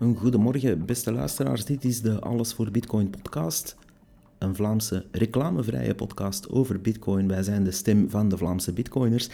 Een goedemorgen, beste luisteraars. Dit is de Alles voor Bitcoin podcast. Een Vlaamse reclamevrije podcast over Bitcoin. Wij zijn de stem van de Vlaamse Bitcoiners.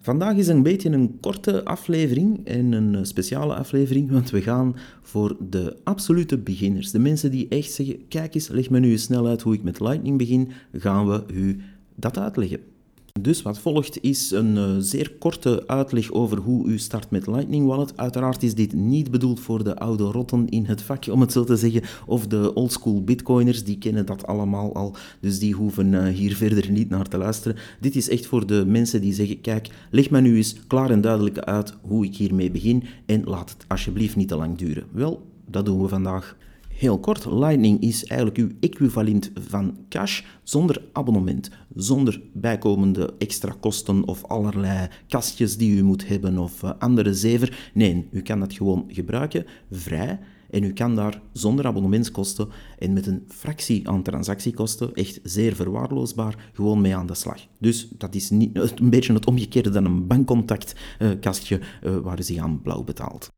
Vandaag is een beetje een korte aflevering en een speciale aflevering, want we gaan voor de absolute beginners. De mensen die echt zeggen: Kijk eens, leg me nu eens snel uit hoe ik met Lightning begin, gaan we u dat uitleggen. Dus wat volgt is een uh, zeer korte uitleg over hoe u start met Lightning Wallet. Uiteraard is dit niet bedoeld voor de oude rotten in het vak, om het zo te zeggen, of de oldschool bitcoiners, die kennen dat allemaal al, dus die hoeven uh, hier verder niet naar te luisteren. Dit is echt voor de mensen die zeggen, kijk, leg mij nu eens klaar en duidelijk uit hoe ik hiermee begin en laat het alsjeblieft niet te lang duren. Wel, dat doen we vandaag. Heel kort, Lightning is eigenlijk uw equivalent van cash zonder abonnement, zonder bijkomende extra kosten of allerlei kastjes die u moet hebben of uh, andere zever. Nee, u kan dat gewoon gebruiken, vrij. En u kan daar zonder abonnementskosten en met een fractie aan transactiekosten, echt zeer verwaarloosbaar, gewoon mee aan de slag. Dus dat is niet, een beetje het omgekeerde dan een bankcontactkastje uh, uh, waar u zich aan blauw betaalt.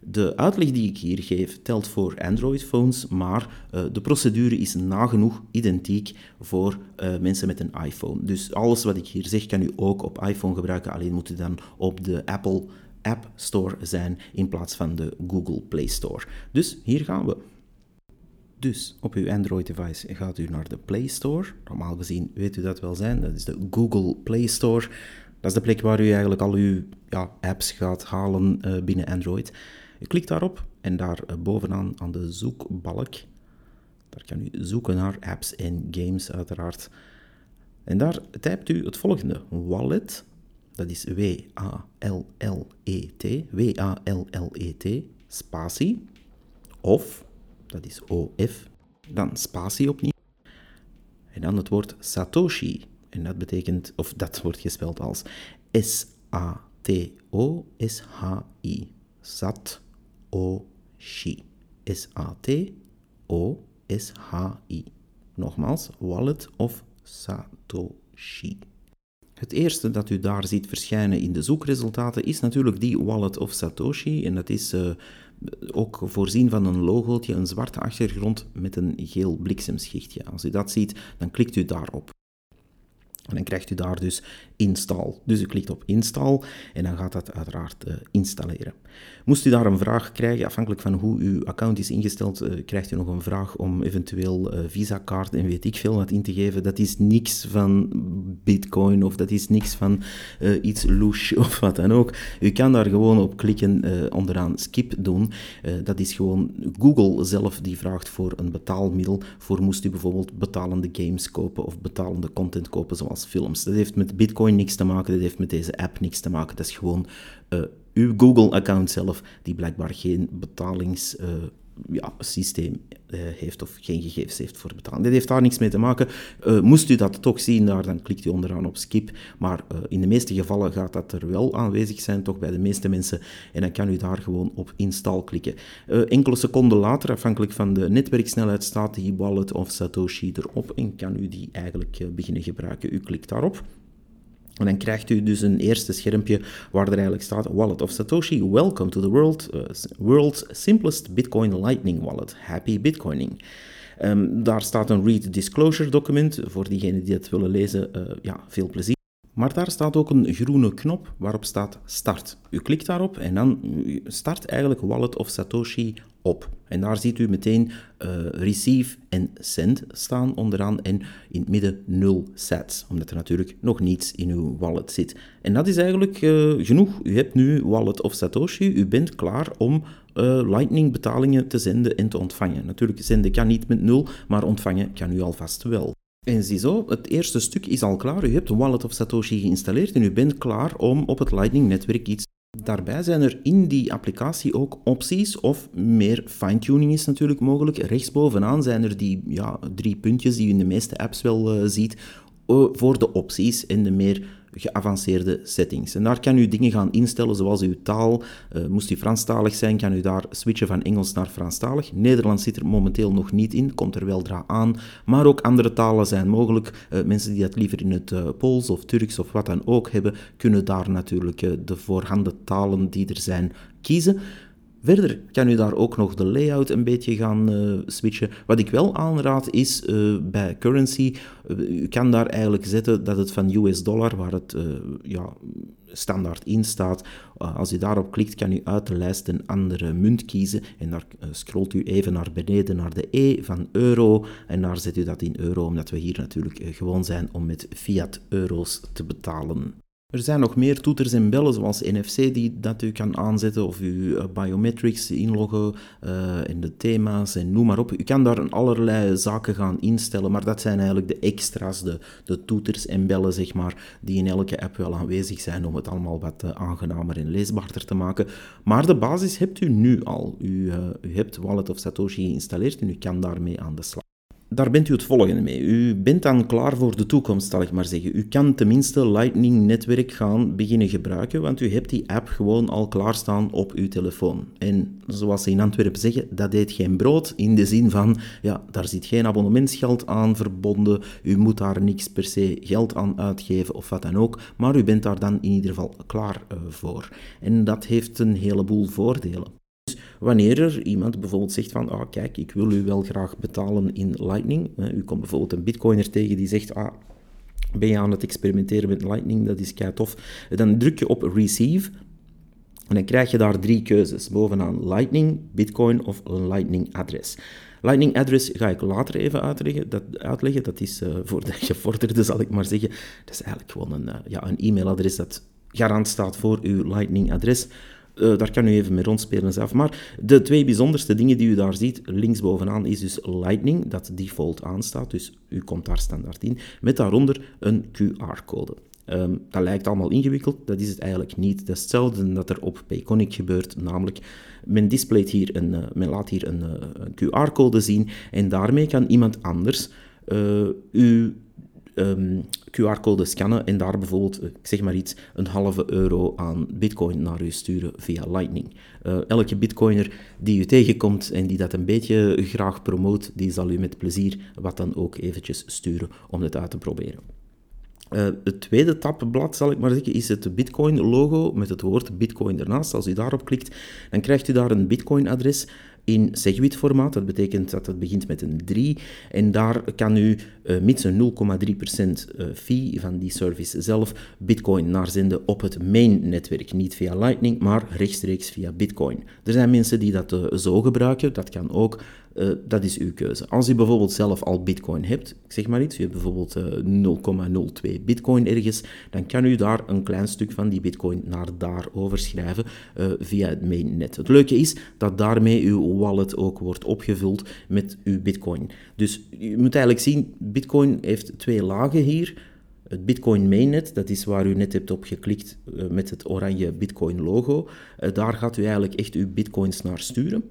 De uitleg die ik hier geef telt voor Android-phones, maar uh, de procedure is nagenoeg identiek voor uh, mensen met een iPhone. Dus alles wat ik hier zeg kan u ook op iPhone gebruiken, alleen moet u dan op de Apple App Store zijn in plaats van de Google Play Store. Dus hier gaan we. Dus op uw Android-device gaat u naar de Play Store. Normaal gezien weet u dat wel zijn, dat is de Google Play Store. Dat is de plek waar u eigenlijk al uw ja, apps gaat halen uh, binnen Android. U klikt daarop en daar bovenaan aan de zoekbalk, daar kan u zoeken naar apps en games uiteraard. En daar typt u het volgende, wallet, dat is W-A-L-L-E-T, W-A-L-L-E-T, spatie, of, dat is O-F, dan spatie opnieuw, en dan het woord Satoshi, en dat betekent, of dat wordt gespeld als S-A-T-O-S-H-I, Sat O-Shi. S-A-T-O-S-H-I. Nogmaals, wallet of Satoshi. Het eerste dat u daar ziet verschijnen in de zoekresultaten is natuurlijk die wallet of Satoshi. En dat is uh, ook voorzien van een logootje, een zwarte achtergrond met een geel bliksemschichtje. Als u dat ziet, dan klikt u daarop. En dan krijgt u daar dus install. Dus u klikt op install en dan gaat dat uiteraard uh, installeren. Moest u daar een vraag krijgen, afhankelijk van hoe uw account is ingesteld, uh, krijgt u nog een vraag om eventueel uh, Visa-kaart en weet ik veel wat in te geven. Dat is niks van Bitcoin of dat is niks van iets louche of wat dan ook. U kan daar gewoon op klikken, onderaan skip doen. dat is gewoon Google zelf die vraagt voor een betaalmiddel. Voor moest u bijvoorbeeld betalende games kopen of betalende content kopen zoals films. Dat heeft met Bitcoin niks te maken, dat heeft met deze app niks te maken. Dat is gewoon uh, uw Google-account zelf, die blijkbaar geen betalingssysteem uh, ja, uh, heeft of geen gegevens heeft voor betaling. Dat heeft daar niks mee te maken. moest u dat toch zien daar, dan klikt u onderaan op skip. Maar in de meeste gevallen gaat dat er wel aanwezig zijn, toch bij de meeste mensen. En dan kan u daar gewoon op install klikken. enkele seconden later, afhankelijk van de netwerksnelheid, staat die wallet of Satoshi erop en kan u die eigenlijk beginnen gebruiken. U klikt daarop. En dan krijgt u dus een eerste schermpje waar er eigenlijk staat Wallet of Satoshi, welcome to the world, uh, world's simplest Bitcoin Lightning Wallet. Happy Bitcoining. Um, daar staat een read disclosure document. Voor diegenen die het willen lezen, uh, ja, veel plezier. Maar daar staat ook een groene knop waarop staat Start. U klikt daarop en dan start eigenlijk Wallet of Satoshi op. En daar ziet u meteen uh, Receive en Send staan onderaan en in het midden 0 sats, omdat er natuurlijk nog niets in uw wallet zit. En dat is eigenlijk uh, genoeg. U hebt nu Wallet of Satoshi, u bent klaar om uh, Lightning betalingen te zenden en te ontvangen. Natuurlijk, zenden kan niet met 0, maar ontvangen kan u alvast wel. En ziezo, het eerste stuk is al klaar. U hebt Wallet of Satoshi geïnstalleerd en u bent klaar om op het Lightning-netwerk iets Daarbij zijn er in die applicatie ook opties of meer fine-tuning is natuurlijk mogelijk. Rechtsbovenaan zijn er die ja, drie puntjes die u in de meeste apps wel uh, ziet voor de opties en de meer geavanceerde settings. En daar kan u dingen gaan instellen zoals uw taal. Uh, moest u Franstalig zijn, kan u daar switchen van Engels naar Franstalig. Nederlands zit er momenteel nog niet in, komt er weldra aan. Maar ook andere talen zijn mogelijk. Uh, mensen die dat liever in het uh, Pools of Turks of wat dan ook hebben, kunnen daar natuurlijk de voorhanden talen die er zijn kiezen. Verder kan u daar ook nog de layout een beetje gaan uh, switchen. Wat ik wel aanraad is uh, bij currency, uh, u kan daar eigenlijk zetten dat het van US dollar, waar het ja, standaard in staat, als u daarop klikt kan u uit de lijst een andere munt kiezen en daar scrolt u even naar beneden naar de E van euro en daar zet u dat in euro, omdat we hier natuurlijk gewoon zijn om met fiat euro's te betalen. Er zijn nog meer toeters en bellen, zoals NFC, die dat u kan aanzetten, of uw eh, biometrics inloggen uh, en de thema's en noem maar op. U kan daar allerlei zaken gaan instellen, maar dat zijn eigenlijk de extra's, de, de toeters en bellen, zeg maar, die in elke app wel aanwezig zijn om het allemaal wat uh, aangenamer en leesbaarder te maken. Maar de basis hebt u nu al. U, u hebt Wallet of Satoshi geïnstalleerd en u kan daarmee aan de slag daar bent u het volgende mee. U bent dan klaar voor de toekomst, zal ik maar zeggen. U kan tenminste Lightning-netwerk gaan beginnen gebruiken, want u hebt die app gewoon al klaarstaan op uw telefoon. En zoals ze in Antwerpen zeggen, dat deed geen brood, in de zin van, ja, daar zit geen abonnementsgeld aan verbonden, u moet daar niks per se geld aan uitgeven of wat dan ook, maar u bent daar dan in ieder geval klaar uh, voor. En dat heeft een heleboel voordelen. Wanneer er iemand bijvoorbeeld zegt van, ah kijk, ik wil u wel graag betalen in Lightning. U komt bijvoorbeeld een bitcoiner tegen die zegt, ah, ben je aan het experimenteren met Lightning, dat is kei tof. Dan druk je op Receive en dan krijg je daar drie keuzes. Bovenaan Lightning, Bitcoin of Lightning adres. Lightning address ga ik later even uitleggen. Dat, uitleggen. dat is uh, voor de gevorderde, zal ik maar zeggen. Dat is eigenlijk gewoon een, uh, ja, een e-mailadres dat garant staat voor uw Lightning adres. Uh, daar kan u even mee rondspelen zelf. Maar de twee bijzonderste dingen die u daar ziet, linksbovenaan is dus Lightning, dat default aanstaat. Dus u komt daar standaard in, met daaronder een QR-code. Ehm, dat lijkt allemaal ingewikkeld, dat is het eigenlijk niet. Dat is hetzelfde dat er op Payconic gebeurt, namelijk men displayt hier een, uh, men laat hier een, een QR-code zien en daarmee kan iemand anders uh, uw um, QR-code scannen en daar bijvoorbeeld, ik zeg maar iets, een halve euro aan bitcoin naar u sturen via Lightning. Uh, elke bitcoiner die u tegenkomt en die dat een beetje graag promoot, die zal u met plezier wat dan ook eventjes sturen om het uit te proberen. Uh, het tweede tabblad, zal ik maar zeggen, is het Bitcoin-logo met het woord Bitcoin ernaast. Als u daarop klikt, dan krijgt u daar een Bitcoin-adres in Segwit-formaat. Dat betekent dat het begint met een 3. En daar kan u uh, mits een 0,3% eh, fee van die service zelf Bitcoin naarzenden op het main-netwerk. Niet via Lightning, maar rechtstreeks via Bitcoin. Er zijn mensen die dat uh, zo gebruiken. Dat kan ook. Uh, dat is uw keuze. Als u bijvoorbeeld zelf al Bitcoin hebt, ik zeg maar iets, u hebt bijvoorbeeld uh, 0,02 Bitcoin ergens, dan kan u daar een klein stuk van die Bitcoin naar daar overschrijven uh, via het mainnet. Het leuke is dat daarmee uw wallet ook wordt opgevuld met uw Bitcoin. Dus u moet eigenlijk zien, Bitcoin heeft twee lagen hier. Het Bitcoin Mainnet, dat is waar u net hebt op geklikt met het oranje Bitcoin logo. daar gaat u eigenlijk echt uw Bitcoins naar sturen.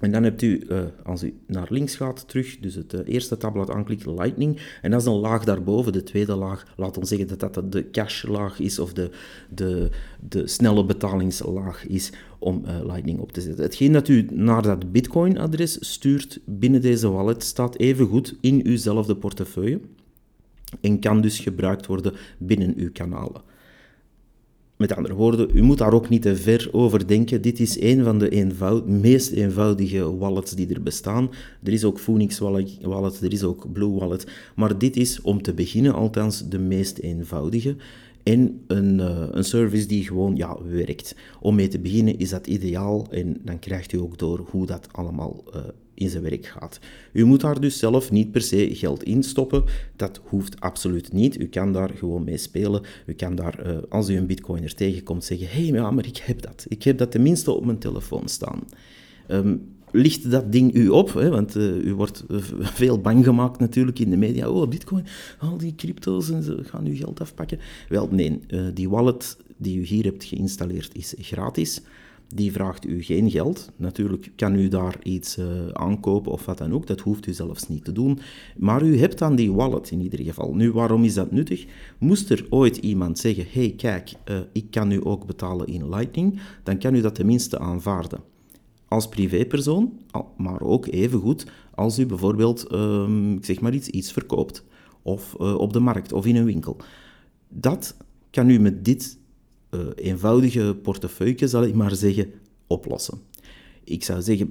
En dan hebt u, uh, als u naar links gaat, terug, dus het uh, eerste tabblad aanklikt, Lightning. En dat is een laag daarboven, de tweede laag, laat ons zeggen dat dat de cash-laag is of de, de, de snelle betalingslaag is om uh, Lightning op te zetten. Hetgeen dat u naar dat Bitcoin-adres stuurt binnen deze wallet staat evengoed in uwzelfde portefeuille en kan dus gebruikt worden binnen uw kanalen. Met andere woorden, u moet daar ook niet te ver over denken. Dit is een van de eenvoud, meest eenvoudige wallets die er bestaan. Er is ook Phoenix Wallet, er is ook Blue Wallet. Maar dit is om te beginnen althans de meest eenvoudige. En een, uh, een service die gewoon ja, werkt. Om mee te beginnen is dat ideaal en dan krijgt u ook door hoe dat allemaal uh, in zijn werk gaat. U moet daar dus zelf niet per se geld in stoppen. Dat hoeft absoluut niet. U kan daar gewoon mee spelen. U kan daar, uh, als u een bitcoiner tegenkomt, zeggen: hé, hey, ja, maar ik heb dat. Ik heb dat tenminste op mijn telefoon staan. Um, licht dat ding u op? Hè? Want uh, u wordt veel bang gemaakt natuurlijk in de media. Oh, bitcoin, al die crypto's en ze gaan uw geld afpakken. Wel, nee, die wallet die u hier hebt geïnstalleerd is gratis die vraagt u geen geld. Natuurlijk kan u daar iets uh, aankopen of wat dan ook, dat hoeft u zelfs niet te doen. Maar u hebt dan die wallet in ieder geval. Nu, waarom is dat nuttig? Moest er ooit iemand zeggen, hey kijk, uh, ik kan nu ook betalen in Lightning, dan kan u dat tenminste aanvaarden. Als privépersoon, maar ook evengoed als u bijvoorbeeld, um, ik zeg maar iets, iets verkoopt. Of uh, op de markt of in een winkel. Dat kan u met dit uh, eenvoudige portefeuille, zal ik maar zeggen, oplossen. ik zou zeggen,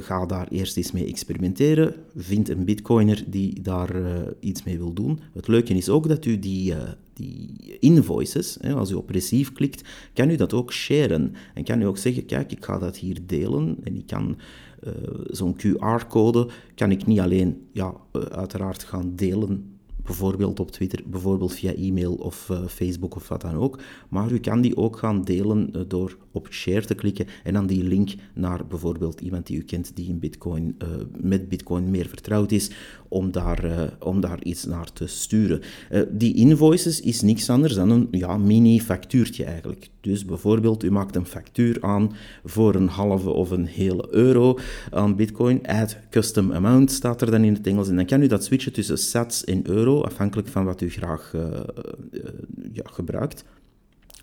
ga daar eerst eens mee experimenteren. Vind een bitcoiner die daar iets mee wil doen. Het leuke is ook dat u die, die invoices, hè, als u op receive klikt, kan u dat ook sharen. En kan u ook zeggen, kijk, ik ga dat hier delen en ik kan zo'n QR-code, kan ik niet alleen, ja, uiteraard gaan delen bijvoorbeeld op Twitter, bijvoorbeeld via e-mail of uh, Facebook of wat dan ook. Maar u kan die ook gaan delen uh, door op share te klikken en dan die link naar bijvoorbeeld iemand die u kent die in Bitcoin, uh, met Bitcoin meer vertrouwd is, om daar, om daar iets naar te sturen. die invoices is niks anders dan een ja, mini-factuurtje eigenlijk. Dus bijvoorbeeld, u maakt een factuur aan voor een halve of een hele euro aan Bitcoin. Add custom amount staat er dan in het Engels. En dan kan u dat switchen tussen sats en euro, afhankelijk van wat u graag ja, gebruikt.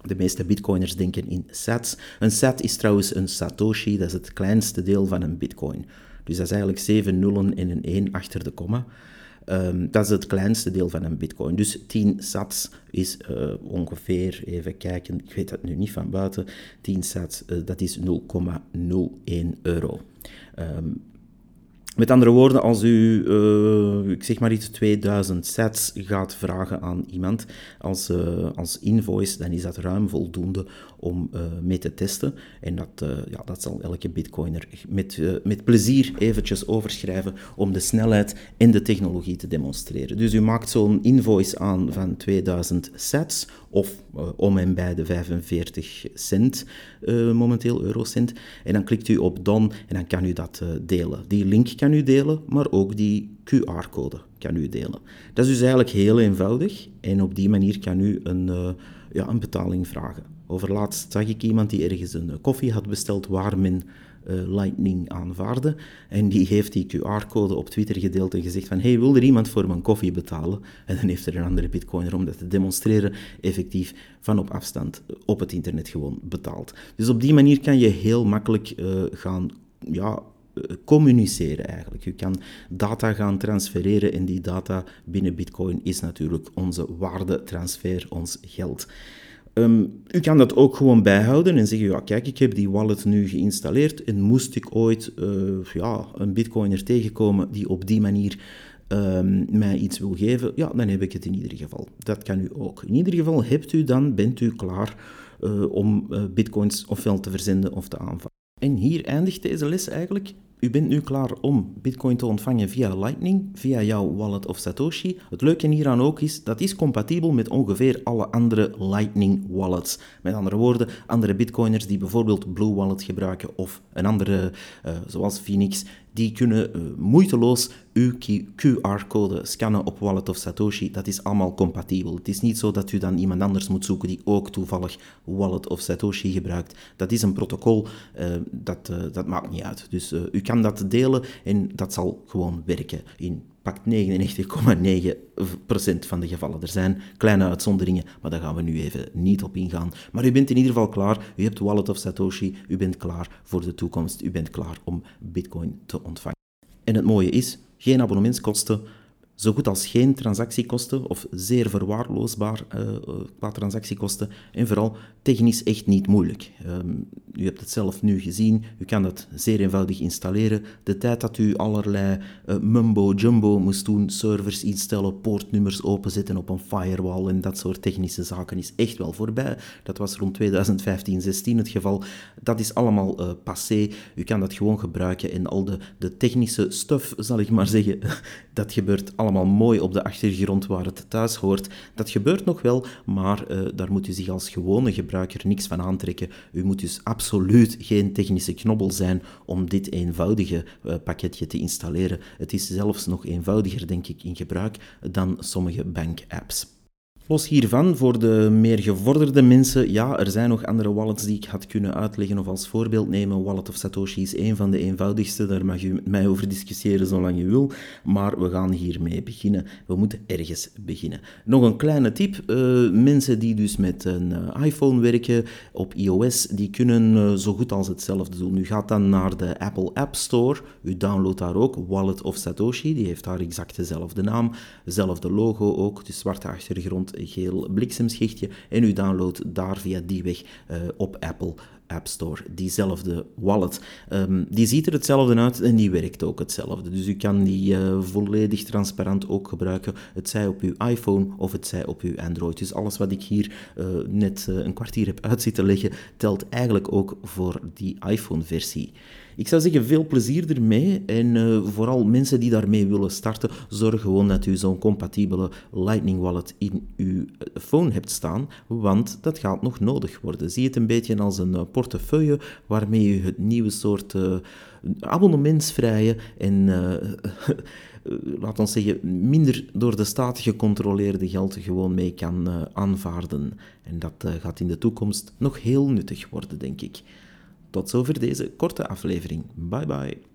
De meeste bitcoiners denken in sats. Een sat is trouwens een satoshi, dat is het kleinste deel van een bitcoin. Dus dat is eigenlijk 7 nullen en een 1 achter de komma. Um, dat is het kleinste deel van een bitcoin. Dus 10 sats is uh, ongeveer, even kijken, ik weet dat nu niet van buiten, 10 sats, uh, dat is 0,01 euro. Um, met andere woorden, als u, uh, ik zeg maar iets, 2000 sets gaat vragen aan iemand als, uh, als invoice, dan is dat ruim voldoende om uh, mee te testen. En dat, ja, dat zal elke bitcoiner met, met plezier eventjes overschrijven om de snelheid en de technologie te demonstreren. Dus u maakt zo'n invoice aan van 2000 sets of om en bij de 45 cent, momenteel eurocent. En dan klikt u op Done en dan kan u dat delen. Die link kan u delen, maar ook die QR-code kan u delen. Dat is dus eigenlijk heel eenvoudig en op die manier kan u een, ja, een betaling vragen. Overlaatst zag ik iemand die ergens een koffie had besteld waar men uh, Lightning aanvaarde. En die heeft die QR-code op Twitter gedeeld en gezegd van hey, wil er iemand voor mijn koffie betalen? En dan heeft er een andere bitcoiner om dat te demonstreren effectief van op afstand op het internet gewoon betaald. Dus op die manier kan je heel makkelijk uh, gaan ja, communiceren eigenlijk. U kan data gaan transfereren en die data binnen Bitcoin is natuurlijk onze waardetransfer, ons geld. Um, u kan dat ook gewoon bijhouden en zeggen, ja kijk, ik heb die wallet nu geïnstalleerd en moest ik ooit uh, ja, een bitcoiner tegenkomen die op die manier um, mij iets wil geven, ja, dan heb ik het in ieder geval. Dat kan u ook. In ieder geval hebt u dan, bent u klaar uh, om uh, bitcoins ofwel te verzenden of te aanvangen. En hier eindigt deze les eigenlijk. U bent nu klaar om Bitcoin te ontvangen via Lightning, via jouw wallet of Satoshi. Het leuke hieraan ook is, dat is compatibel met ongeveer alle andere Lightning wallets. Met andere woorden, andere Bitcoiners die bijvoorbeeld Blue Wallet gebruiken of een andere, uh, zoals Phoenix, die kunnen uh, moeiteloos uw QR-code scannen op Wallet of Satoshi. Dat is allemaal compatibel. Het is niet zo dat u dan iemand anders moet zoeken die ook toevallig Wallet of Satoshi gebruikt. Dat is een protocol, uh, dat, uh, dat maakt niet uit. Dus u kan dat delen en dat zal gewoon werken in pakt 99,9% van de gevallen. Er zijn kleine uitzonderingen, maar daar gaan we nu even niet op ingaan. Maar u bent in ieder geval klaar. U hebt Wallet of Satoshi. U bent klaar voor de toekomst. U bent klaar om Bitcoin te ontvangen. En het mooie is, geen abonnementskosten, zo goed als geen transactiekosten of zeer verwaarloosbaar uh, qua transactiekosten en vooral technisch echt niet moeilijk. Um, u hebt het zelf nu gezien, u kan dat zeer eenvoudig installeren. De tijd dat u allerlei uh, mumbo-jumbo moest doen, servers instellen, poortnummers openzetten op een firewall en dat soort technische zaken is echt wel voorbij. Dat was rond 2015-16 het geval. Dat is allemaal uh, passé. U kan dat gewoon gebruiken en al de, de technische stuff, zal ik maar zeggen, dat gebeurt allemaal mooi op de achtergrond waar het thuis hoort. Dat gebeurt nog wel, maar uh, daar moet u zich als gewone gebruiker niks van aantrekken. U moet dus absoluut geen technische knobbel zijn om dit eenvoudige uh, pakketje te installeren. Het is zelfs nog eenvoudiger, denk ik, in gebruik dan sommige bank-apps. Los hiervan, voor de meer gevorderde mensen, ja, er zijn nog andere wallets die ik had kunnen uitleggen of als voorbeeld nemen. Wallet of Satoshi is een van de eenvoudigste, daar mag u met mij over discussiëren zolang je wil, maar we gaan hiermee beginnen. We moeten ergens beginnen. Nog een kleine tip, uh, mensen die dus met een uh, iPhone werken op iOS, die kunnen uh, zo goed als hetzelfde doen. U gaat dan naar de Apple App Store, u downloadt daar ook Wallet of Satoshi, die heeft daar exact dezelfde naam, dezelfde logo ook, de zwarte achtergrond geel bliksemschichtje en u downloadt daar via die weg uh, op Apple App Store, diezelfde wallet. Ehm, die ziet er hetzelfde uit en die werkt ook hetzelfde. Dus u kan die uh, volledig transparant ook gebruiken, het zij op uw iPhone of het zij op uw Android. Dus alles wat ik hier uh, net een kwartier heb uitzitten leggen, telt eigenlijk ook voor die iPhone-versie. Ik zou zeggen, veel plezier ermee. En uh, vooral mensen die daarmee willen starten, zorg gewoon dat u zo'n compatibele Lightning Wallet in uw phone hebt staan, want dat gaat nog nodig worden. Zie het een beetje als een uh, portefeuille waarmee u het nieuwe soort uh, abonnementsvrije en laat ons zeggen, minder door de staat gecontroleerde geld gewoon mee kan uh, aanvaarden. En dat uh, gaat in de toekomst nog heel nuttig worden, denk ik. Tot zover deze korte aflevering. Bye bye.